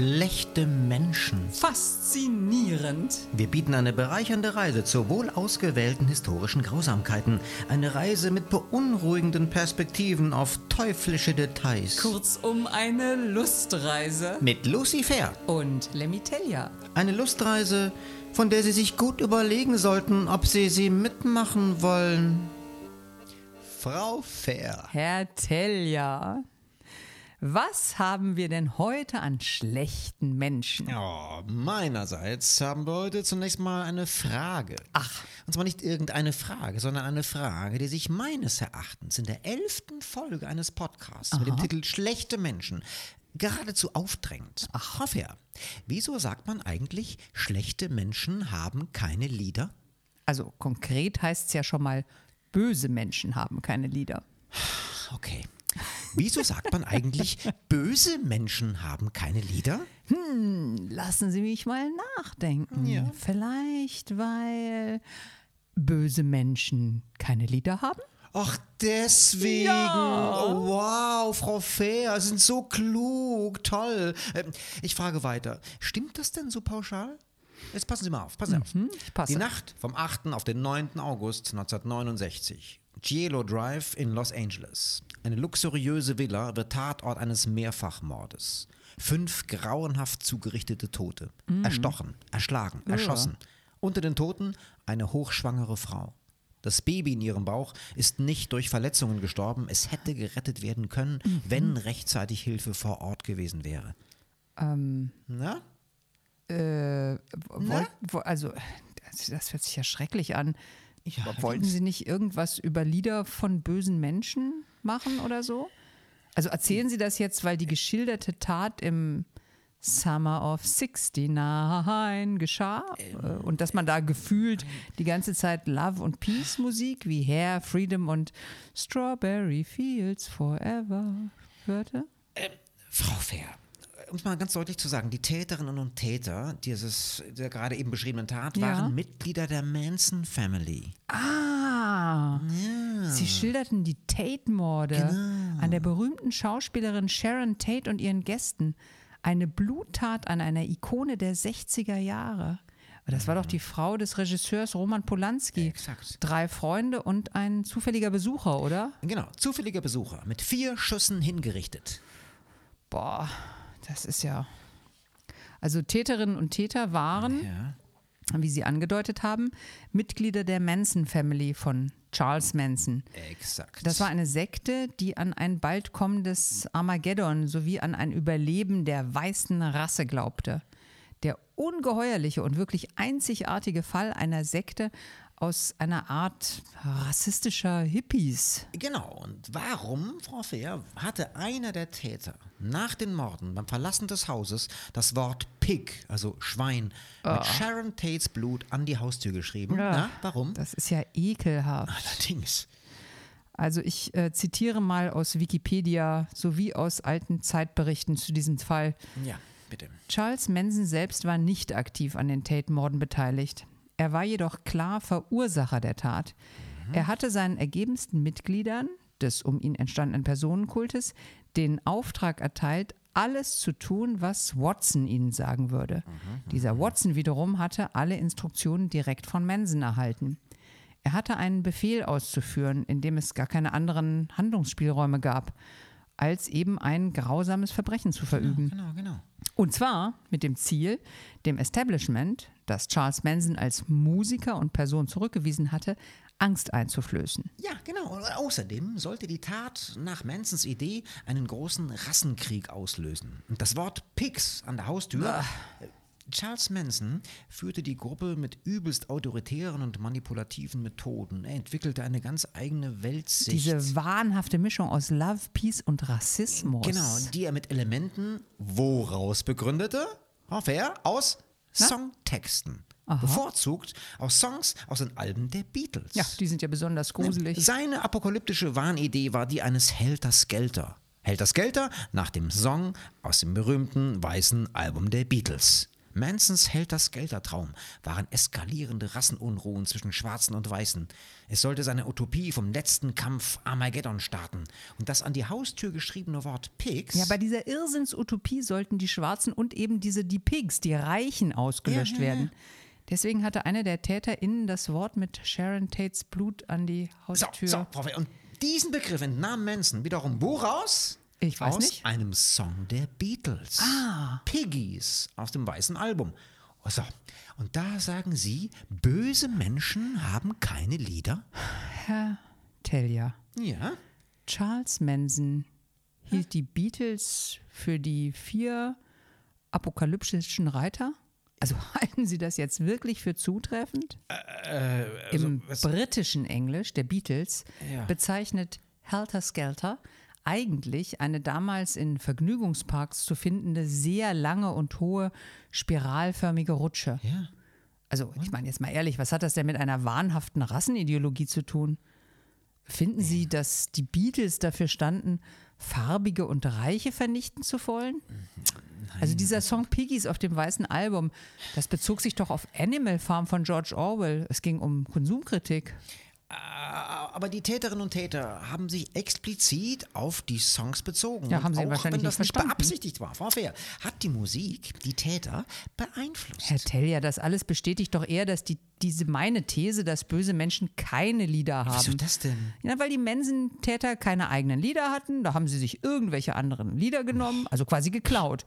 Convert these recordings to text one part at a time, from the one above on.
Schlechte Menschen. Faszinierend. Wir bieten eine bereichernde Reise zu wohl ausgewählten historischen Grausamkeiten. Eine Reise mit beunruhigenden Perspektiven auf teuflische Details. Kurzum eine Lustreise. Mit Lucifer. Und Lemitelia. Eine Lustreise, von der Sie sich gut überlegen sollten, ob Sie sie mitmachen wollen. Frau Fair. Herr Telja. Was haben wir denn heute an schlechten Menschen? Ja, meinerseits haben wir heute zunächst mal eine Frage. Ach. Und zwar nicht irgendeine Frage, sondern eine Frage, die sich meines Erachtens in der elften Folge eines Podcasts mit dem Titel Schlechte Menschen geradezu aufdrängt. Ach, Fair. Wieso sagt man eigentlich, schlechte Menschen haben keine Lieder? Also konkret heißt es ja schon mal, böse Menschen haben keine Lieder. Okay. Wieso sagt man eigentlich, böse Menschen haben keine Lieder? Lassen Sie mich mal nachdenken. Ja. Vielleicht, weil böse Menschen keine Lieder haben? Ach, deswegen. Ja. Oh, wow, Frau Fair, Sie sind so klug, toll. Ähm, Ich frage weiter. Stimmt das denn so pauschal? Jetzt passen Sie mal auf, passen Sie auf. ich passe. Die Nacht vom 8. auf den 9. August 1969. Cielo Drive in Los Angeles. Eine luxuriöse Villa wird Tatort eines Mehrfachmordes. Fünf grauenhaft zugerichtete Tote. Erstochen, erschlagen, erschossen. Unter den Toten eine hochschwangere Frau. Das Baby in ihrem Bauch ist nicht durch Verletzungen gestorben. Es hätte gerettet werden können, wenn rechtzeitig Hilfe vor Ort gewesen wäre. Ähm, Na? äh, wollt, wo, also, das, das hört sich ja schrecklich an. Ja, Wollten. Sie nicht irgendwas über Lieder von bösen Menschen machen oder so? Also erzählen Sie das jetzt, weil die geschilderte Tat im Summer of 69 geschah Ähm, äh, und dass man da gefühlt die ganze Zeit Love und Peace Musik wie Hair, Freedom und Strawberry Fields Forever hörte? Frau Fair, um es mal ganz deutlich zu sagen, die Täterinnen und Täter dieses der gerade eben beschriebenen Tat Ja. waren Mitglieder der Manson Family. Ah, Sie schilderten die Tate-Morde Genau. an der berühmten Schauspielerin Sharon Tate und ihren Gästen. Eine Bluttat an einer Ikone der 60er Jahre. Das war doch die Frau des Regisseurs Roman Polanski. Exakt. Drei Freunde und ein zufälliger Besucher, oder? Genau, zufälliger Besucher mit vier Schüssen hingerichtet. Boah, das ist ja. Also Täterinnen und Täter waren, Ja. wie Sie angedeutet haben, Mitglieder der Manson Family von Charles Manson. Exakt. Das war eine Sekte, die an ein bald kommendes Armageddon sowie an ein Überleben der weißen Rasse glaubte. Der ungeheuerliche und wirklich einzigartige Fall einer Sekte aus einer Art rassistischer Hippies. Genau, und warum, Frau Fair, hatte einer der Täter nach den Morden beim Verlassen des Hauses das Wort Pig, also Schwein, mit Sharon Tates Blut an die Haustür geschrieben? Na, warum? Das ist ja ekelhaft. Allerdings. Also ich äh, zitiere mal aus Wikipedia sowie aus alten Zeitberichten zu diesem Fall. Ja, bitte. Charles Manson selbst war nicht aktiv an den Tate-Morden beteiligt. Er war jedoch klar Verursacher der Tat. Er hatte seinen ergebensten Mitgliedern des um ihn entstandenen Personenkultes den Auftrag erteilt, alles zu tun, was Watson ihnen sagen würde. Dieser Watson wiederum hatte alle Instruktionen direkt von Manson erhalten. Er hatte einen Befehl auszuführen, in dem es gar keine anderen Handlungsspielräume gab, als eben ein grausames Verbrechen zu verüben. Genau, genau. Und zwar mit dem Ziel, dem Establishment, das Charles Manson als Musiker und Person zurückgewiesen hatte, Angst einzuflößen. Ja, genau. Und außerdem sollte die Tat nach Mansons Idee einen großen Rassenkrieg auslösen. Und das Wort Pigs an der Haustür. äh, Charles Manson führte die Gruppe mit übelst autoritären und manipulativen Methoden. Er entwickelte eine ganz eigene Weltsicht. Diese wahnhafte Mischung aus Love, Peace und Rassismus. genau, die er mit Elementen woraus begründete? Oh, fair? Aus Songtexten. Bevorzugt aus Songs aus den Alben der Beatles. Ja, die sind ja besonders gruselig. Seine apokalyptische Wahnidee war die eines Helter Skelter. Helter Skelter nach dem Song aus dem berühmten weißen Album der Beatles. Mansons Helter-Skelter-Traum waren eskalierende Rassenunruhen zwischen Schwarzen und Weißen. Es sollte seine Utopie vom letzten Kampf Armageddon starten. Und das an die Haustür geschriebene Wort Pigs. Ja, bei dieser Irrsinnsutopie sollten die Schwarzen und eben diese die Pigs, die Reichen, ausgelöscht Ja, ja, ja. werden. Deswegen hatte einer der TäterInnen das Wort mit Sharon Tates Blut an die so, Haustür. so, Fe- und diesen Begriff entnahm Manson wiederum wo raus? Ich weiß aus nicht. einem Song der Beatles. Ah. Piggies aus dem weißen Album. Oh, So, und da sagen Sie, böse Menschen haben keine Lieder? Herr Telja, Ja. Charles Manson hielt die Beatles für die vier apokalyptischen Reiter? Also halten Sie das jetzt wirklich für zutreffend? Im britischen Englisch der Beatles Ja. bezeichnet Helter Skelter eigentlich eine damals in Vergnügungsparks zu findende sehr lange und hohe spiralförmige Rutsche. Ja. Also, ich meine jetzt mal ehrlich, was hat das denn mit einer wahnhaften Rassenideologie zu tun? Finden Sie, dass die Beatles dafür standen, Farbige und Reiche vernichten zu wollen? Also dieser Song Piggies auf dem weißen Album, das bezog sich doch auf Animal Farm von George Orwell. Es ging um Konsumkritik. Aber die Täterinnen und Täter haben sich explizit auf die Songs bezogen. Ja, haben sie auch wahrscheinlich wenn das nicht nicht beabsichtigt war. Frau Fehr, hat die Musik die Täter beeinflusst? Herr Telja, das alles bestätigt doch eher, dass die, diese meine These, dass böse Menschen keine Lieder haben. Wieso das denn? Ja, weil die Manson-Täter keine eigenen Lieder hatten. Da haben sie sich irgendwelche anderen Lieder genommen, also quasi geklaut.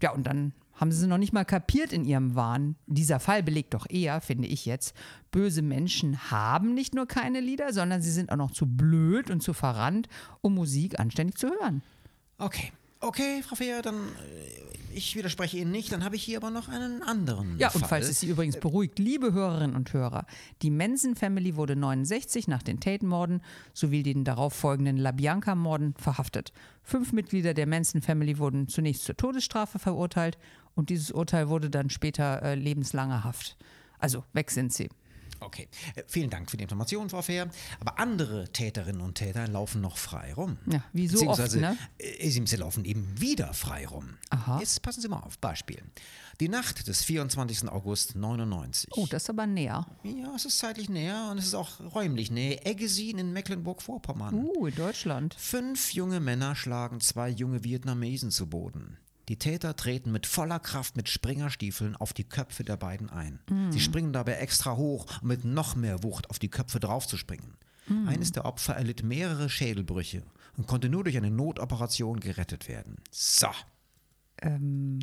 Ja, und dann haben sie sie noch nicht mal kapiert in ihrem Wahn. Dieser Fall belegt doch eher, finde ich jetzt, böse Menschen haben nicht nur keine Lieder, sondern sie sind auch noch zu blöd und zu verrannt, um Musik anständig zu hören. Okay. Okay, Frau Fehr, dann äh, ich widerspreche Ihnen nicht, dann habe ich hier aber noch einen anderen Ja, Fall. und falls es Sie übrigens beruhigt, liebe Hörerinnen und Hörer, die Manson Family wurde 69 nach den Tate-Morden sowie den darauffolgenden LaBianca-Morden verhaftet. Fünf Mitglieder der Manson Family wurden zunächst zur Todesstrafe verurteilt und dieses Urteil wurde dann später äh, lebenslange Haft. Also weg sind sie. Okay, äh, vielen Dank für die Information, Frau Fehr. Aber andere Täterinnen und Täter laufen noch frei rum. Ja, wie so oft, ne? äh, Sie sie laufen eben wieder frei rum. Aha. Jetzt passen Sie mal auf, Beispiel. Die Nacht des 24. August 99. Oh, das ist aber näher. Ja, es ist zeitlich näher und es ist auch räumlich näher. Eggesin in Mecklenburg-Vorpommern. Uh, in Deutschland. Fünf junge Männer schlagen zwei junge Vietnamesen zu Boden. Die Täter treten mit voller Kraft mit Springerstiefeln auf die Köpfe der beiden ein. Sie springen dabei extra hoch, um mit noch mehr Wucht auf die Köpfe draufzuspringen. Eines der Opfer erlitt mehrere Schädelbrüche und konnte nur durch eine Notoperation gerettet werden. So. Ähm,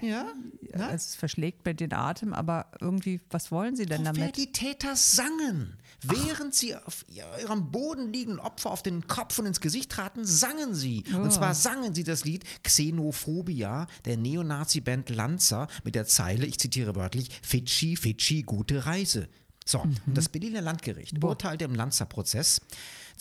Ja? Na? es verschlägt bei den Atem, aber irgendwie, was wollen Sie denn Wer damit? die Täter sangen. Während sie auf ihrem Boden liegenden Opfer auf den Kopf und ins Gesicht traten, sangen sie. Und zwar sangen sie das Lied Xenophobia der Neonazi-Band Lanza mit der Zeile, ich zitiere wörtlich, Fidschi, Fidschi, gute Reise. So, und das Berliner Landgericht urteilte im Lanza-Prozess,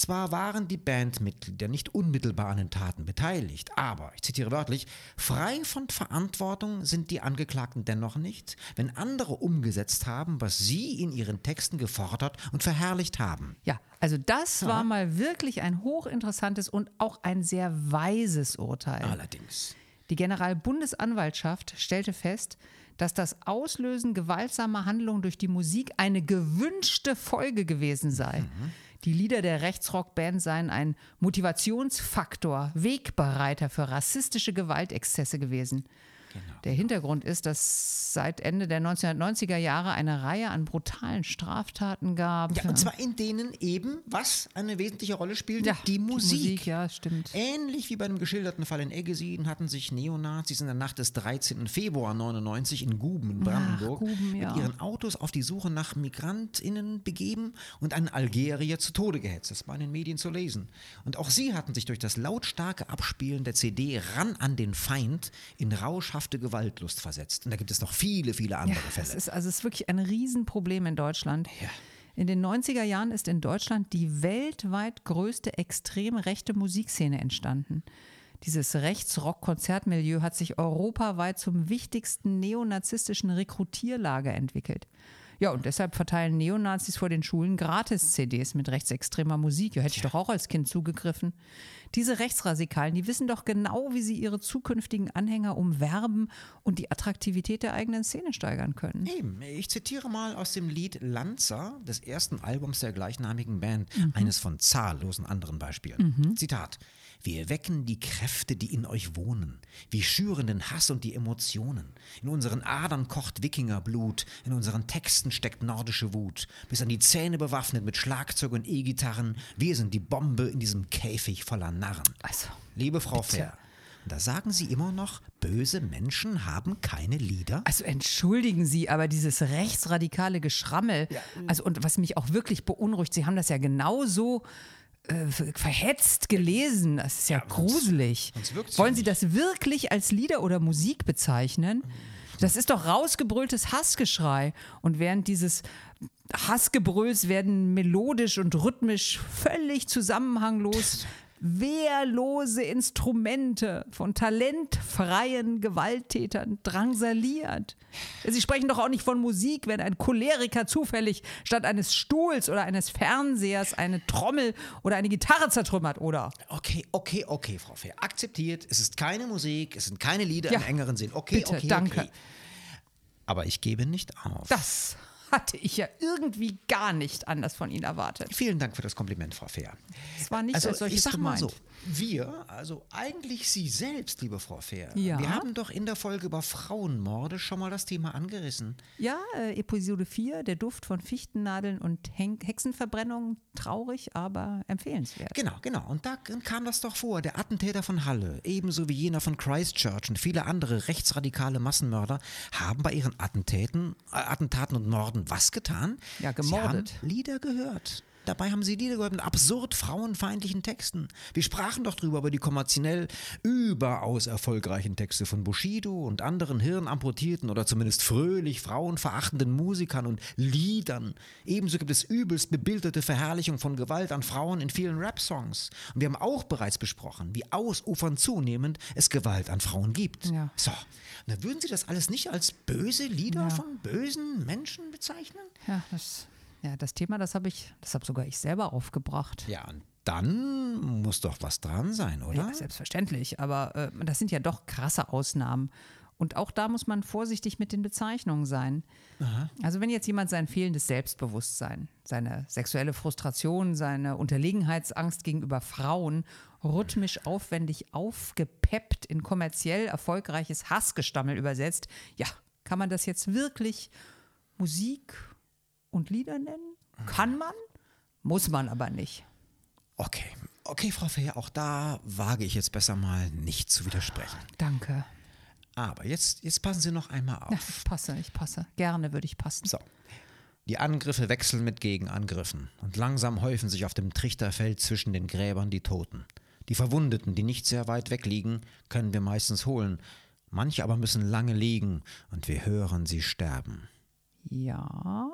zwar waren die Bandmitglieder nicht unmittelbar an den Taten beteiligt, aber, ich zitiere wörtlich, frei von Verantwortung sind die Angeklagten dennoch nicht, wenn andere umgesetzt haben, was sie in ihren Texten gefordert und verherrlicht haben. Ja, also das war mal wirklich ein hochinteressantes und auch ein sehr weises Urteil. Allerdings. Die Generalbundesanwaltschaft stellte fest, dass das Auslösen gewaltsamer Handlungen durch die Musik eine gewünschte Folge gewesen sei. Die Lieder der Rechtsrockband seien ein Motivationsfaktor, Wegbereiter für rassistische Gewaltexzesse gewesen. Der Hintergrund ist, dass seit Ende der 1990er Jahre eine Reihe an brutalen Straftaten gab. Ja, und zwar in denen eben, was eine wesentliche Rolle spielte, Ja, die Musik. ja, stimmt. Ähnlich wie bei dem geschilderten Fall in Eggesin hatten sich Neonazis in der Nacht des 13. Februar 99 in Guben in Brandenburg Guben, ja. mit ihren Autos auf die Suche nach MigrantInnen begeben und einen Algerier zu Tode gehetzt. Das war in den Medien zu lesen. Und auch sie hatten sich durch das lautstarke Abspielen der CD ran an den Feind in rauschhafte Gewaltlust versetzt. Und da gibt es noch viele, viele andere Ja, Fälle. es ist, also es ist wirklich ein Riesenproblem in Deutschland. In den 90er Jahren ist in Deutschland die weltweit größte extrem rechte Musikszene entstanden. Dieses Rechtsrock-Konzertmilieu hat sich europaweit zum wichtigsten neonazistischen Rekrutierlager entwickelt. Ja, und deshalb verteilen Neonazis vor den Schulen Gratis-CDs mit rechtsextremer Musik. Ja, hätte ich doch auch als Kind zugegriffen. Diese Rechtsradikalen, die wissen doch genau, wie sie ihre zukünftigen Anhänger umwerben und die Attraktivität der eigenen Szene steigern können. Eben, ich zitiere mal aus dem Lied Lanza des ersten Albums der gleichnamigen Band, eines von zahllosen anderen Beispielen. Zitat. Wir wecken die Kräfte, die in euch wohnen. Wir schüren den Hass und die Emotionen. In unseren Adern kocht Wikingerblut, in unseren Texten steckt nordische Wut. Bis an die Zähne bewaffnet mit Schlagzeug und E-Gitarren. Wir sind die Bombe in diesem Käfig voller Narren. Also, Liebe Frau bitte. Fair, da sagen Sie immer noch, böse Menschen haben keine Lieder? Also entschuldigen Sie, aber dieses rechtsradikale Geschrammel, also und was mich auch wirklich beunruhigt, Sie haben das ja genauso äh, verhetzt gelesen. Das ist ja, gruselig. sonst wirkt's ja Wollen Sie das wirklich als Lieder oder Musik bezeichnen? Das ist doch rausgebrülltes Hassgeschrei. Und während dieses Hassgebrülls werden melodisch und rhythmisch völlig zusammenhanglos wehrlose Instrumente von talentfreien Gewalttätern drangsaliert. Sie sprechen doch auch nicht von Musik, wenn ein Choleriker zufällig statt eines Stuhls oder eines Fernsehers eine Trommel oder eine Gitarre zertrümmert, oder? Okay, okay, okay, Frau Fair. Akzeptiert. Es ist keine Musik, es sind keine Lieder Ja. im engeren Sinn. Okay, Bitte, okay, danke. okay. Aber ich gebe nicht auf. Das hatte ich ja irgendwie gar nicht anders von Ihnen erwartet. Vielen Dank für das Kompliment, Frau Fair. Es war nicht Also als solches ich sag mal gemeint. so, wir, also eigentlich Sie selbst, liebe Frau Fair, Ja. wir haben doch in der Folge über Frauenmorde schon mal das Thema angerissen. Ja, äh, Episode 4, der Duft von Fichtennadeln und Hen Hexenverbrennung, traurig, aber empfehlenswert. Genau, genau. Und da kam das doch vor. Der Attentäter von Halle, ebenso wie jener von Christchurch und viele andere rechtsradikale Massenmörder, haben bei ihren Attentäten, äh, Attentaten und Morden was getan? Ja, gemordet. Sie haben Lieder gehört. Dabei haben sie Lieder gehört mit absurd frauenfeindlichen Texten. Wir sprachen doch drüber über die kommerziell überaus erfolgreichen Texte von Bushido und anderen hirnamputierten oder zumindest fröhlich frauenverachtenden Musikern und Liedern. Ebenso gibt es übelst bebilderte Verherrlichung von Gewalt an Frauen in vielen Rap-Songs. Und wir haben auch bereits besprochen, wie ausufernd zunehmend es Gewalt an Frauen gibt. Ja. So, und dann würden Sie das alles nicht als böse Lieder von bösen Menschen bezeichnen? Ja, das, ja, das Thema, das habe ich, das habe sogar ich selber aufgebracht. Ja, und dann muss doch was dran sein, oder? Ja, selbstverständlich, aber äh, das sind ja doch krasse Ausnahmen. Und auch da muss man vorsichtig mit den Bezeichnungen sein. Also wenn jetzt jemand sein fehlendes Selbstbewusstsein, seine sexuelle Frustration, seine Unterlegenheitsangst gegenüber Frauen rhythmisch aufwendig aufgepeppt in kommerziell erfolgreiches Hassgestammel übersetzt, ja, kann man das jetzt wirklich Musik und Lieder nennen? Kann man, muss man aber nicht. Okay, okay, Frau Fehr, auch da wage ich jetzt besser mal nicht zu widersprechen. Danke. Aber jetzt, jetzt passen Sie noch einmal Ja, auf. ich passe, ich passe. Gerne würde ich passen. So. Die Angriffe wechseln mit Gegenangriffen und langsam häufen sich auf dem Trichterfeld zwischen den Gräbern die Toten. Die Verwundeten, die nicht sehr weit weg liegen, können wir meistens holen. Manche aber müssen lange liegen und wir hören sie sterben. Ja.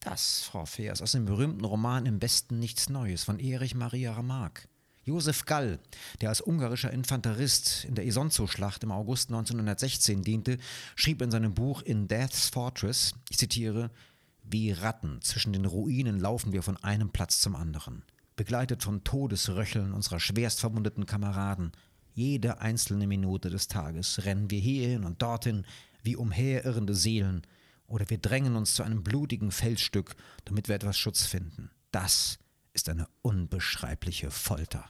Das, Frau Fehr, ist aus dem berühmten Roman Im Besten nichts Neues von Erich Maria Remarque. Josef Gall, der als ungarischer Infanterist in der Isonzo-Schlacht im August 1916 diente, schrieb in seinem Buch In Death's Fortress, ich zitiere, wie Ratten zwischen den Ruinen laufen wir von einem Platz zum anderen, begleitet vom Todesröcheln unserer schwerst verwundeten Kameraden. Jede einzelne Minute des Tages rennen wir hierhin und dorthin wie umherirrende Seelen, oder wir drängen uns zu einem blutigen Felsstück, damit wir etwas Schutz finden. Das ist eine unbeschreibliche Folter.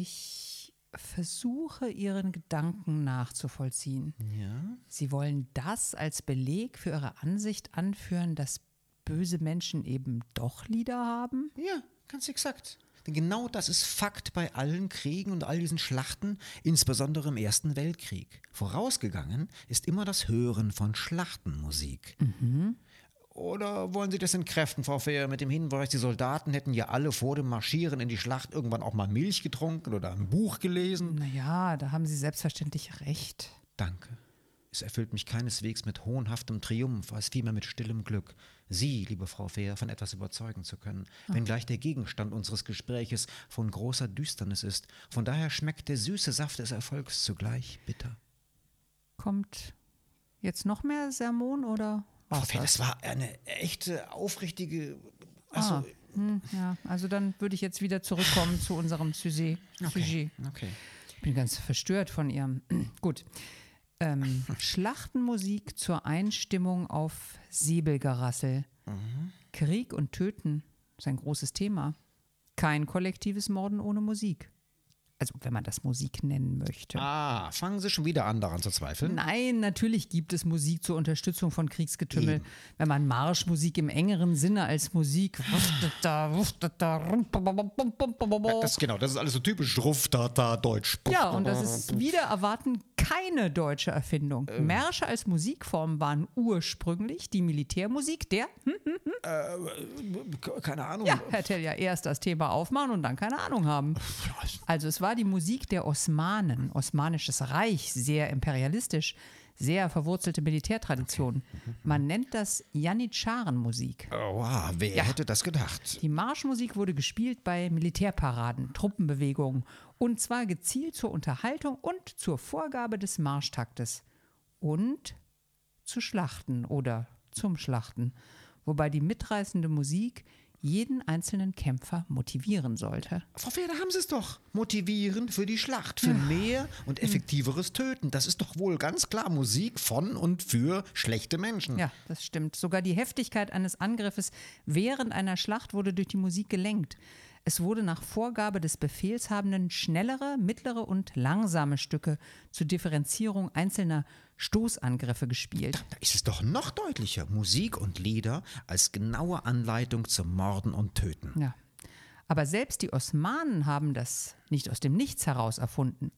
Ich versuche Ihren Gedanken nachzuvollziehen. Ja? Sie wollen das als Beleg für Ihre Ansicht anführen, dass böse Menschen eben doch Lieder haben? Ja, ganz exakt. Denn genau das ist Fakt bei allen Kriegen und all diesen Schlachten, insbesondere im Ersten Weltkrieg. Vorausgegangen ist immer das Hören von Schlachtenmusik. Oder wollen Sie das entkräften, Frau Fehr, mit dem Hinweis, die Soldaten hätten ja alle vor dem Marschieren in die Schlacht irgendwann auch mal Milch getrunken oder ein Buch gelesen? Naja, da haben Sie selbstverständlich recht. Danke. Es erfüllt mich keineswegs mit hohnhaftem Triumph, als vielmehr mit stillem Glück, Sie, liebe Frau Fehr, von etwas überzeugen zu können, wenngleich der Gegenstand unseres Gespräches von großer Düsternis ist. Von daher schmeckt der süße Saft des Erfolgs zugleich bitter. Kommt jetzt noch mehr Sermon oder war's Fehr, das? das war eine echte, aufrichtige. Achso, Ah, hm, ja, also dann würde ich jetzt wieder zurückkommen zu unserem Sujet. okay. Okay. Ich bin ganz verstört von Ihrem. Gut. Ähm, Schlachtenmusik zur Einstimmung auf Säbelgerassel. Krieg und Töten ist ein großes Thema. Kein kollektives Morden ohne Musik. Also, wenn man das Musik nennen möchte. Ah, fangen Sie schon wieder an, daran zu zweifeln? Nein, natürlich gibt es Musik zur Unterstützung von Kriegsgetümmel. Wenn man Marschmusik im engeren Sinne als Musik. Das, genau, das ist alles so typisch Ruftata, Deutsch. Ja, und das ist wieder erwarten keine deutsche Erfindung. Märsche als Musikform waren ursprünglich die Militärmusik der, hm, Keine Ahnung. ja, Herr Tell ja erst das Thema aufmachen und dann keine Ahnung haben. Also es war die Musik der Osmanen, Osmanisches Reich, sehr imperialistisch, sehr verwurzelte Militärtradition. Man nennt das Janitscharenmusik. Oh, wow, wer hätte das gedacht? Die Marschmusik wurde gespielt bei Militärparaden, Truppenbewegungen und zwar gezielt zur Unterhaltung und zur Vorgabe des Marschtaktes und zu Schlachten oder zum Schlachten, wobei die mitreißende Musik jeden einzelnen Kämpfer motivieren sollte. Frau Fehr, da haben Sie es doch. Motivieren für die Schlacht, für mehr und effektiveres Töten. Das ist doch wohl ganz klar Musik von und für schlechte Menschen. Ja, das stimmt. Sogar die Heftigkeit eines Angriffes während einer Schlacht wurde durch die Musik gelenkt. Es wurde nach Vorgabe des Befehlshabenden schnellere, mittlere und langsame Stücke zur Differenzierung einzelner Stoßangriffe gespielt. Da ist es doch noch deutlicher. Musik und Lieder als genaue Anleitung zum Morden und Töten. Ja. Aber selbst die Osmanen haben das nicht aus dem Nichts heraus erfunden.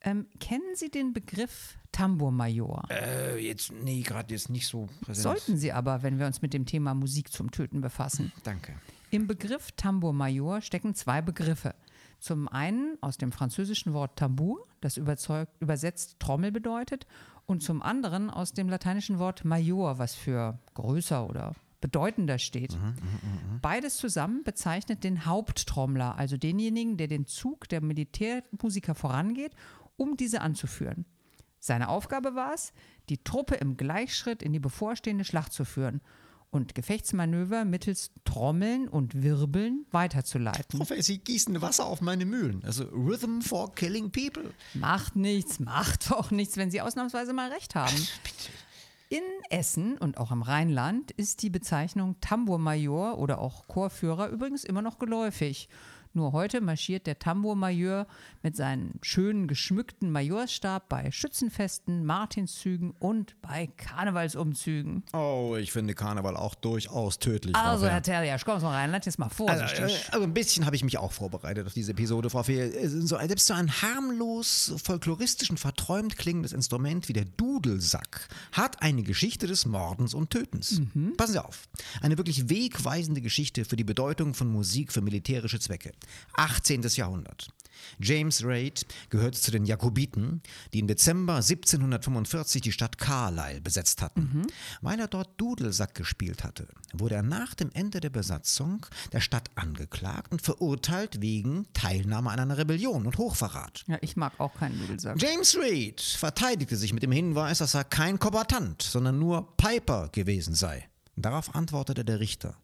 Ähm, kennen Sie den Begriff Tambourmajor? Äh, jetzt, nee, gerade jetzt nicht so präsent. Sollten Sie aber, wenn wir uns mit dem Thema Musik zum Töten befassen. Danke. Im Begriff Tambour-Major stecken zwei Begriffe. Zum einen aus dem französischen Wort Tambour, das überzeugt, übersetzt Trommel bedeutet, und zum anderen aus dem lateinischen Wort Major, was für größer oder bedeutender steht. Beides zusammen bezeichnet den Haupttrommler, also denjenigen, der den Zug der Militärmusiker vorangeht, um diese anzuführen. Seine Aufgabe war es, die Truppe im Gleichschritt in die bevorstehende Schlacht zu führen und Gefechtsmanöver mittels Trommeln und Wirbeln weiterzuleiten. Fehr, Sie gießen Wasser auf meine Mühlen. Also Rhythm for Killing People. Macht nichts, macht doch nichts, wenn Sie ausnahmsweise mal recht haben. In Essen und auch im Rheinland ist die Bezeichnung Tambourmajor oder auch Chorführer übrigens immer noch geläufig. Nur heute marschiert der Tambourmajor mit seinem schönen geschmückten Majorstab bei Schützenfesten, Martinszügen und bei Karnevalsumzügen. Oh, ich finde Karneval auch durchaus tödlich. Also. Herr Terliasch, kommen Sie mal rein, Rheinland jetzt mal Also, vorsichtig. äh, also ein bisschen habe ich mich auch vorbereitet auf diese Episode, Frau Fehr. Äh, So, selbst so ein harmlos, folkloristisch und verträumt klingendes Instrument wie der Dudelsack hat eine Geschichte des Mordens und Tötens. Passen Sie auf. Eine wirklich wegweisende Geschichte für die Bedeutung von Musik für militärische Zwecke. 18. Jahrhundert. James Reid gehörte zu den Jakobiten, die im Dezember 1745 die Stadt Carlisle besetzt hatten. Weil er dort Dudelsack gespielt hatte, wurde er nach dem Ende der Besatzung der Stadt angeklagt und verurteilt wegen Teilnahme an einer Rebellion und Hochverrat. Ja, ich mag auch keinen Nudelsack. James Reid verteidigte sich mit dem Hinweis, dass er kein Kombatant, sondern nur Piper gewesen sei. Darauf antwortete der Richter,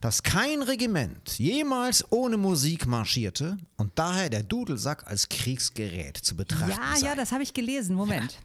dass kein Regiment jemals ohne Musik marschierte und daher der Dudelsack als Kriegsgerät zu betrachten Ja, sei. ja, das habe ich gelesen. Moment.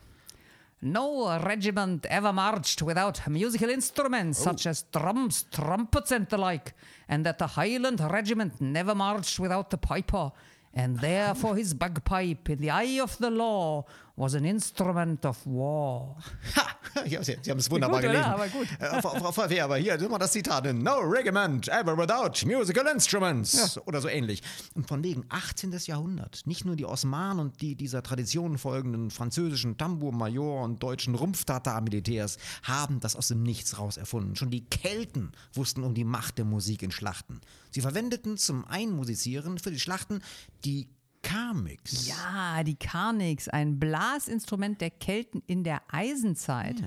No regiment ever marched without musical instruments such as drums, trumpets, and the like, and that the Highland regiment never marched without the piper, and therefore his bagpipe, in the eye of the law, was an instrument of war. Ha! ja, Sie, Sie haben es wunderbar Gut, gelesen. Aber gut. Äh, Frau, Frau, aber hier immer das Zitat: No regiment ever without musical instruments. Oder so ähnlich. Und von wegen 18. Jahrhundert. Nicht nur die Osmanen und die dieser Tradition folgenden französischen Tambour-Major und deutschen Rumpftatar-Militärs haben das aus dem Nichts raus erfunden. Schon die Kelten wussten um die Macht der Musik in Schlachten. Sie verwendeten zum Einmusizieren für die Schlachten die Karmix. Ja, die Karnix, ein Blasinstrument der Kelten in der Eisenzeit,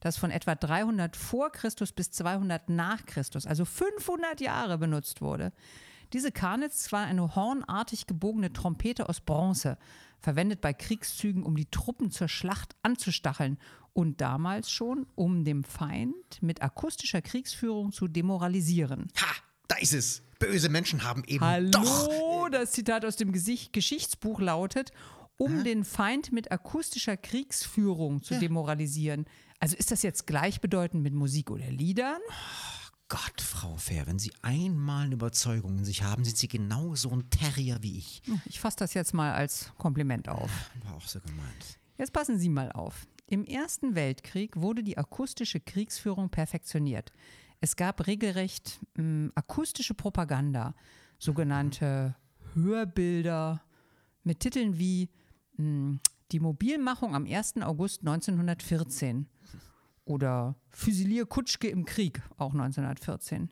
das von etwa 300 vor Christus bis 200 nach Christus, also 500 Jahre benutzt wurde. Diese Karnitz war eine hornartig gebogene Trompete aus Bronze, verwendet bei Kriegszügen, um die Truppen zur Schlacht anzustacheln und damals schon, um dem Feind mit akustischer Kriegsführung zu demoralisieren. Ha, da ist es. Böse Menschen haben eben Hallo, doch. das Zitat aus dem Gesicht Geschichtsbuch lautet, um den Feind mit akustischer Kriegsführung zu demoralisieren. Also ist das jetzt gleichbedeutend mit Musik oder Liedern? Gott, Frau Fair, wenn Sie einmal eine Überzeugung in sich haben, sind Sie genau so ein Terrier wie ich. Ich fasse das jetzt mal als Kompliment auf. War auch so gemeint. Jetzt passen Sie mal auf. Im Ersten Weltkrieg wurde die akustische Kriegsführung perfektioniert. Es gab regelrecht mh, akustische Propaganda, sogenannte Hörbilder mit Titeln wie mh, Die Mobilmachung am 1. August 1914 oder Füsilier Kutschke im Krieg, auch 1914.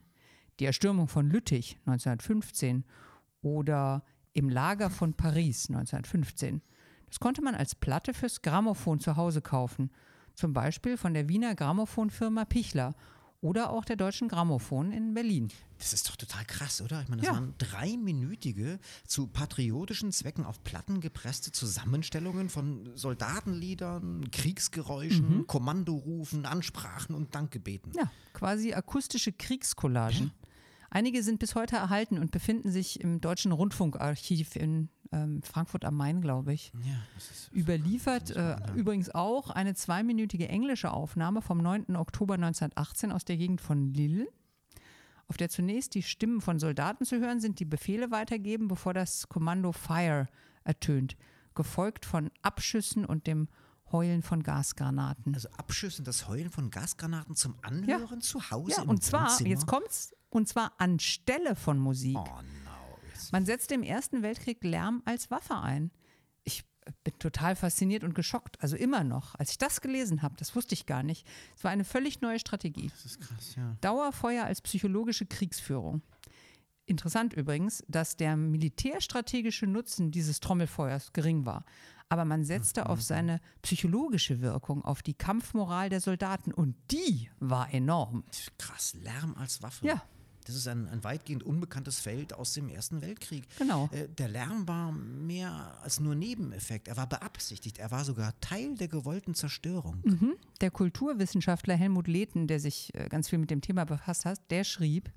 Die Erstürmung von Lüttich 1915 oder Im Lager von Paris 1915. Das konnte man als Platte fürs Grammophon zu Hause kaufen, zum Beispiel von der Wiener Grammophonfirma Pichler oder auch der Deutschen Grammophon in Berlin. Das ist doch total krass, oder? Ich meine, das Ja. waren dreiminütige, zu patriotischen Zwecken auf Platten gepresste Zusammenstellungen von Soldatenliedern, Kriegsgeräuschen, Kommandorufen, Ansprachen und Dankgebeten. Ja, quasi akustische Kriegscollagen. Einige sind bis heute erhalten und befinden sich im Deutschen Rundfunkarchiv in ähm, Frankfurt am Main, glaube ich. Ja, das ist Überliefert äh, übrigens auch eine zweiminütige englische Aufnahme vom 9. Oktober 1918 aus der Gegend von Lille, auf der zunächst die Stimmen von Soldaten zu hören sind, die Befehle weitergeben, bevor das Kommando Fire ertönt, gefolgt von Abschüssen und dem Heulen von Gasgranaten. Also Abschüsse und das Heulen von Gasgranaten zum Anhören zu Hause Ja, im und zwar, Wohnzimmer? jetzt kommt's, und zwar anstelle von Musik. Oh no. Man setzte im Ersten Weltkrieg Lärm als Waffe ein. Ich bin total fasziniert und geschockt, also immer noch. Als ich das gelesen habe, das wusste ich gar nicht. Es war eine völlig neue Strategie. Das ist krass, ja. Dauerfeuer als psychologische Kriegsführung. Interessant übrigens, dass der militärstrategische Nutzen dieses Trommelfeuers gering war. Aber man setzte auf seine psychologische Wirkung, auf die Kampfmoral der Soldaten und die war enorm. Krass, Lärm als Waffe. Ja. Das ist ein, ein weitgehend unbekanntes Feld aus dem Ersten Weltkrieg. Genau. Äh, der Lärm war mehr als nur Nebeneffekt. Er war beabsichtigt. Er war sogar Teil der gewollten Zerstörung. Der Kulturwissenschaftler Helmut Lehten, der sich äh, ganz viel mit dem Thema befasst hat, der schrieb,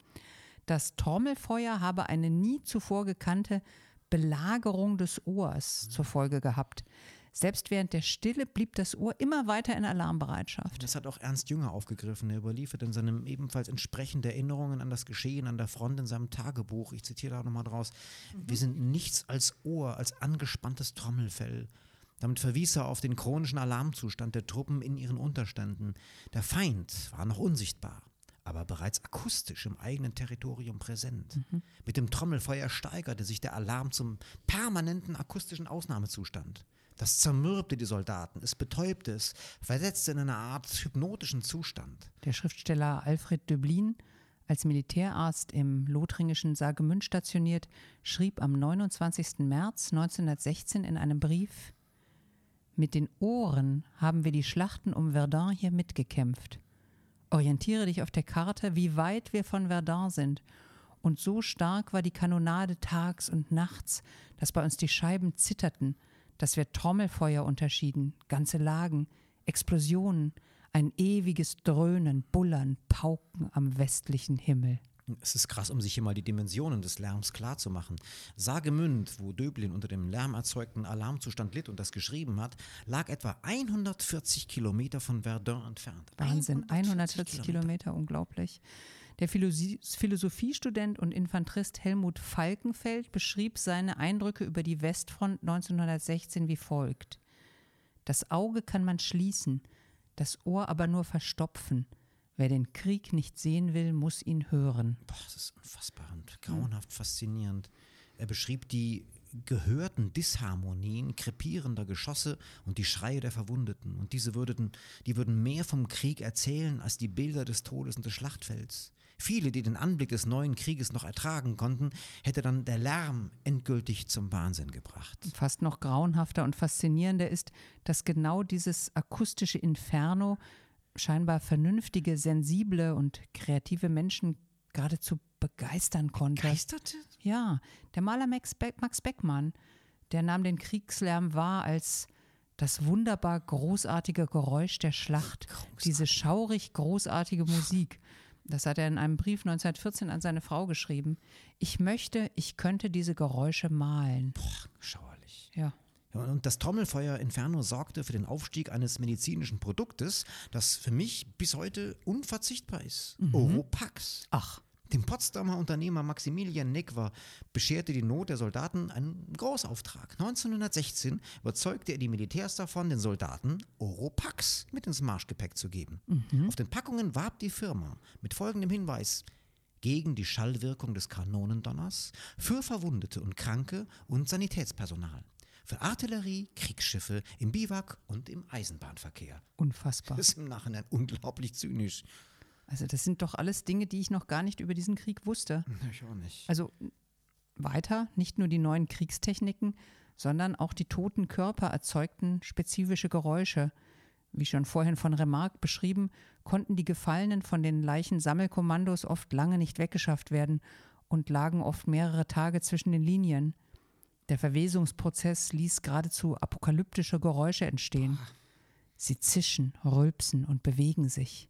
das Trommelfeuer habe eine nie zuvor gekannte Belagerung des Ohrs zur Folge gehabt. Selbst während der Stille blieb das Ohr immer weiter in Alarmbereitschaft. Das hat auch Ernst Jünger aufgegriffen. Er überliefert in seinem ebenfalls entsprechende Erinnerungen an das Geschehen an der Front in seinem Tagebuch. Ich zitiere da nochmal draus. Wir sind nichts als Ohr, als angespanntes Trommelfell. Damit verwies er auf den chronischen Alarmzustand der Truppen in ihren Unterständen. Der Feind war noch unsichtbar, aber bereits akustisch im eigenen Territorium präsent. Mit dem Trommelfeuer steigerte sich der Alarm zum permanenten akustischen Ausnahmezustand. Das zermürbte die Soldaten, es betäubte es, versetzte in eine Art hypnotischen Zustand. Der Schriftsteller Alfred Döblin, als Militärarzt im Lothringischen Saargemünd stationiert, schrieb am 29. März 1916 in einem Brief: Mit den Ohren haben wir die Schlachten um Verdun hier mitgekämpft. Orientiere dich auf der Karte, wie weit wir von Verdun sind. Und so stark war die Kanonade tags und nachts, dass bei uns die Scheiben zitterten, dass wir Trommelfeuer unterschieden, ganze Lagen, Explosionen, ein ewiges Dröhnen, Bullern, Pauken am westlichen Himmel. Es ist krass, um sich hier mal die Dimensionen des Lärms klarzumachen. Sagemünd, wo Döblin unter dem lärmerzeugten Alarmzustand litt und das geschrieben hat, lag etwa 140 Kilometer von Verdun entfernt. Wahnsinn, 140 Kilometer, unglaublich. Der Philosophiestudent und Infanterist Helmut Falkenfeld beschrieb seine Eindrücke über die Westfront 1916 wie folgt. Das Auge kann man schließen, das Ohr aber nur verstopfen. Wer den Krieg nicht sehen will, muss ihn hören. Boah, das ist unfassbar und grauenhaft faszinierend. Er beschrieb die gehörten Disharmonien krepierender Geschosse und die Schreie der Verwundeten. Und diese würden, die würden mehr vom Krieg erzählen als die Bilder des Todes und des Schlachtfelds. Viele, die den Anblick des neuen Krieges noch ertragen konnten, hätte dann der Lärm endgültig zum Wahnsinn gebracht. Fast noch grauenhafter und faszinierender ist, dass genau dieses akustische Inferno scheinbar vernünftige, sensible und kreative Menschen geradezu begeistern konnte. Begeisterte? Ja, der Maler Max, Be Max Beckmann, der nahm den Kriegslärm wahr als das wunderbar großartige Geräusch der Schlacht, diese schaurig großartige Musik. Das hat er in einem Brief 1914 an seine Frau geschrieben. Ich möchte, ich könnte diese Geräusche malen. Boah, schauerlich. Ja. Ja, und das Trommelfeuer Inferno sorgte für den Aufstieg eines medizinischen Produktes, das für mich bis heute unverzichtbar ist. Oropax. Ach, Dem Potsdamer Unternehmer Maximilian Neckwer bescherte die Not der Soldaten einen Großauftrag. 1916 überzeugte er die Militärs davon, den Soldaten Oropax mit ins Marschgepäck zu geben. Auf den Packungen warb die Firma mit folgendem Hinweis gegen die Schallwirkung des Kanonendonners, für Verwundete und Kranke und Sanitätspersonal, für Artillerie, Kriegsschiffe im Biwak und im Eisenbahnverkehr. unfassbar. Das ist im Nachhinein unglaublich zynisch. Also das sind doch alles Dinge, die ich noch gar nicht über diesen Krieg wusste. Ich auch nicht. Also weiter, nicht nur die neuen Kriegstechniken, sondern auch die toten Körper erzeugten spezifische Geräusche. Wie schon vorhin von Remarque beschrieben, konnten die Gefallenen von den Leichensammelkommandos oft lange nicht weggeschafft werden und lagen oft mehrere Tage zwischen den Linien. Der Verwesungsprozess ließ geradezu apokalyptische Geräusche entstehen. Sie zischen, rülpsen und bewegen sich.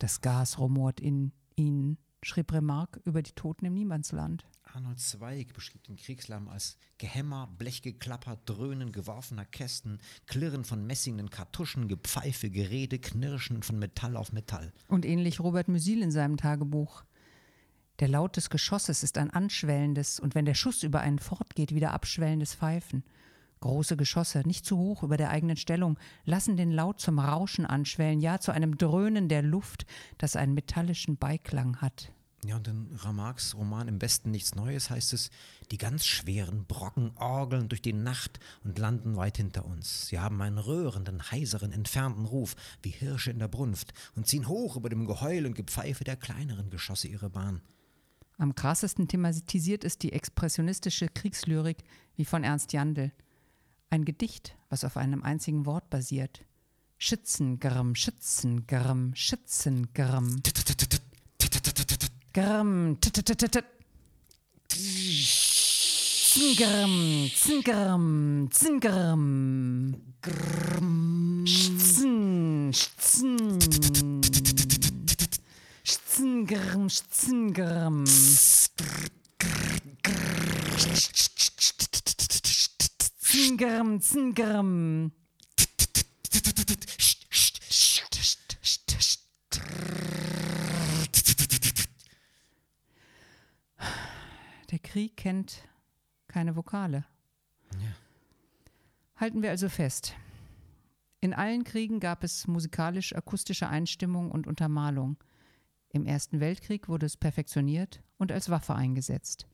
Das Gas rumort in ihnen, schrieb Remarque über die Toten im Niemandsland. Arnold Zweig beschrieb den Kriegslärm als Gehämmer, Blechgeklapper, Dröhnen geworfener Kästen, Klirren von messingnen Kartuschen, Gepfeife, Gerede, Knirschen von Metall auf Metall. Und ähnlich Robert Musil in seinem Tagebuch. Der Laut des Geschosses ist ein anschwellendes und wenn der Schuss über einen fortgeht, wieder abschwellendes Pfeifen. Große Geschosse, nicht zu hoch über der eigenen Stellung, lassen den Laut zum Rauschen anschwellen, ja zu einem Dröhnen der Luft, das einen metallischen Beiklang hat. Ja, und in Remarques Roman Im Westen nichts Neues heißt es, die ganz schweren Brocken orgeln durch die Nacht und landen weit hinter uns. Sie haben einen rührenden, heiseren, entfernten Ruf, wie Hirsche in der Brunft, und ziehen hoch über dem Geheul und Gepfeife der kleineren Geschosse ihre Bahn. Am krassesten thematisiert ist die expressionistische Kriegslyrik wie von Ernst Jandl. Ein Gedicht, was auf einem einzigen Wort basiert. Schützengrimm, Schützengrimm, Schützengrimm. Grimm, titititit. Zingrimm, Zingrimm, Zingrimm. Schtzen, Schtzen. Schtzengrimm, Schtzengrimm. Zingrimm, Zingrimm. Der Krieg kennt keine Vokale. Halten wir also fest. In allen Kriegen gab es musikalisch-akustische Einstimmung und Untermalung. Im Ersten Weltkrieg wurde es perfektioniert und als Waffe eingesetzt.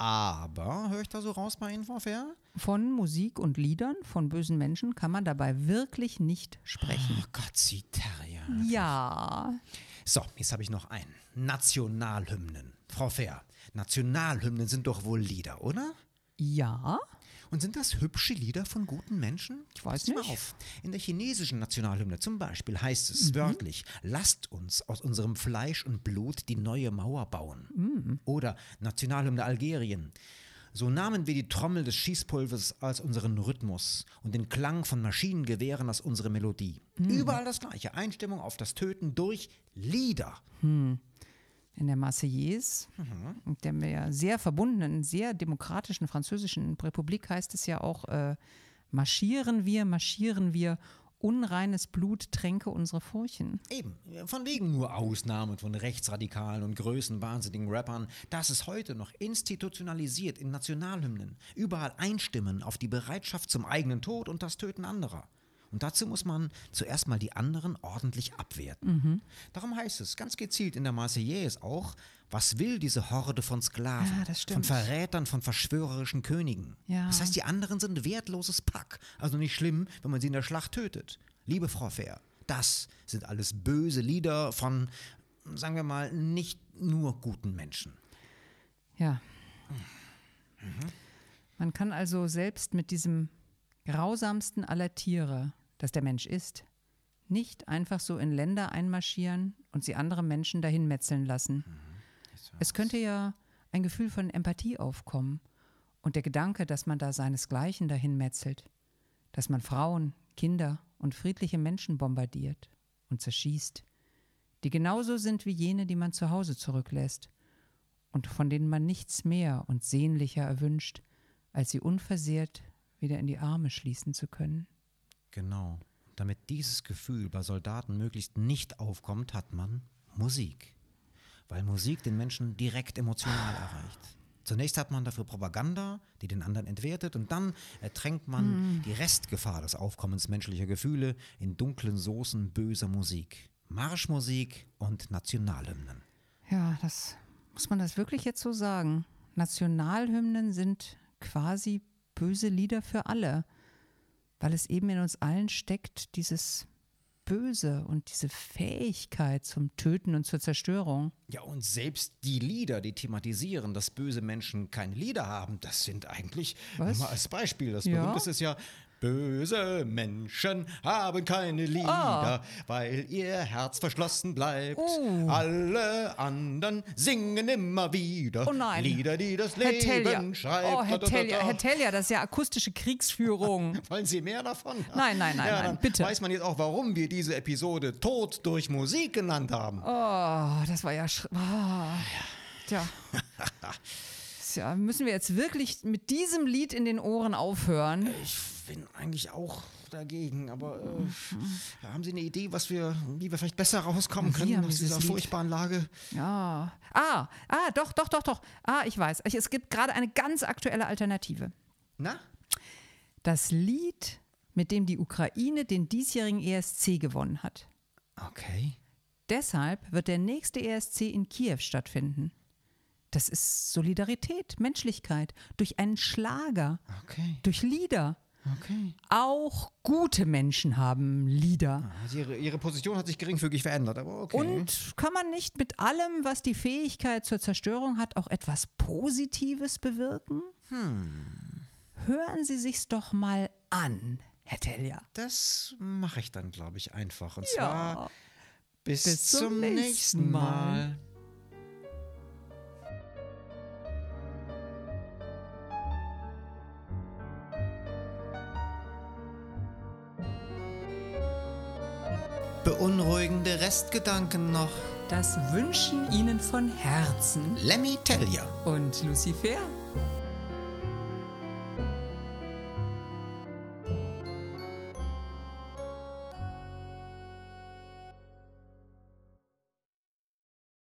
Aber, höre ich da so raus bei Infofair? Von Musik und Liedern von bösen Menschen kann man dabei wirklich nicht sprechen. Oh Gott, sie Terrier. Ja, So, jetzt habe ich noch einen. Nationalhymnen. Frau Fair, Nationalhymnen sind doch wohl Lieder, oder? ja, Und sind das hübsche Lieder von guten Menschen? Ich weiß Pass mal nicht. auf. In der chinesischen Nationalhymne zum Beispiel heißt es wörtlich, lasst uns aus unserem Fleisch und Blut die neue Mauer bauen. Oder Nationalhymne Algerien. So nahmen wir die Trommel des Schießpulvers als unseren Rhythmus und den Klang von Maschinengewehren als unsere Melodie. Überall das gleiche. Einstimmung auf das Töten durch Lieder. In der Marseillaise, mit der mir sehr verbundenen, sehr demokratischen französischen Republik heißt es ja auch, äh, marschieren wir, marschieren wir, unreines Blut tränke unsere Furchen. Eben, von wegen nur Ausnahmen von Rechtsradikalen und größenwahnsinnigen Rappern, das ist heute noch institutionalisiert in Nationalhymnen. Überall einstimmen auf die Bereitschaft zum eigenen Tod und das Töten anderer. Und dazu muss man zuerst mal die anderen ordentlich abwerten. Darum heißt es ganz gezielt in der Marseillaise auch, was will diese Horde von Sklaven, Ja, von. Verrätern, von verschwörerischen Königen? Ja. Das heißt, die anderen sind wertloses Pack. Also nicht schlimm, wenn man sie in der Schlacht tötet. Liebe Frau Fair, das sind alles böse Lieder von, sagen wir mal, nicht nur guten Menschen. Ja. Man kann also selbst mit diesem grausamsten aller Tiere, das der Mensch ist, nicht einfach so in Länder einmarschieren und sie andere Menschen dahin metzeln lassen. Es könnte ja ein Gefühl von Empathie aufkommen und der Gedanke, dass man da seinesgleichen dahin metzelt, dass man Frauen, Kinder und friedliche Menschen bombardiert und zerschießt, die genauso sind wie jene, die man zu Hause zurücklässt und von denen man nichts mehr und sehnlicher erwünscht, als sie unversehrt wieder in die Arme schließen zu können. Genau. Damit dieses Gefühl bei Soldaten möglichst nicht aufkommt, hat man Musik. Weil Musik den Menschen direkt emotional erreicht. Zunächst hat man dafür Propaganda, die den anderen entwertet, und dann ertränkt man die Restgefahr des Aufkommens menschlicher Gefühle in dunklen Soßen böser Musik. Marschmusik und Nationalhymnen. Ja, das muss man das wirklich jetzt so sagen. Nationalhymnen sind quasi böse Lieder für alle, weil es eben in uns allen steckt, dieses Böse und diese Fähigkeit zum Töten und zur Zerstörung. Ja, und selbst die Lieder, die thematisieren, dass böse Menschen keine Lieder haben, das sind eigentlich, Was? nur mal als Beispiel, das Ja? berühmteste ist ja, böse Menschen haben keine Lieder, Ah. weil ihr Herz verschlossen bleibt. Oh. Alle anderen singen immer wieder Oh nein. Lieder, die das Herr Leben Tellier. schreibt. Oh, Herr Tellier. Herr Tellier, das ist ja akustische Kriegsführung. Wollen Sie mehr davon? Nein, nein, nein, ja, nein, bitte. weiß man jetzt auch, warum wir diese Episode Tod durch Musik genannt haben. Oh, das war ja. sch- Oh. Tja. Tja, müssen wir jetzt wirklich mit diesem Lied in den Ohren aufhören? Ich bin eigentlich auch dagegen, aber äh, haben Sie eine Idee, was wir, wie wir vielleicht besser rauskommen können aus dieser furchtbaren Lage? Ja. Ah, ah, doch, doch, doch, doch. Ah, ich weiß. Es gibt gerade eine ganz aktuelle Alternative. Na? Das Lied, mit dem die Ukraine den diesjährigen ESC gewonnen hat. Okay. Deshalb wird der nächste ESC in Kiew stattfinden. Das ist Solidarität, Menschlichkeit, durch einen Schlager, Okay. durch Lieder. Okay. Auch gute Menschen haben Lieder. Also ihre, ihre Position hat sich geringfügig verändert, aber okay. Und kann man nicht mit allem, was die Fähigkeit zur Zerstörung hat, auch etwas Positives bewirken? Hören Sie sich's doch mal an, Herr Telja. das mache ich dann, glaube ich, einfach. Und Ja. zwar bis, Bis zum zum, nächsten nächsten Mal. Mal. Restgedanken noch. Das wünschen Ihnen von Herzen Lemmy Tellier. und Lucifer.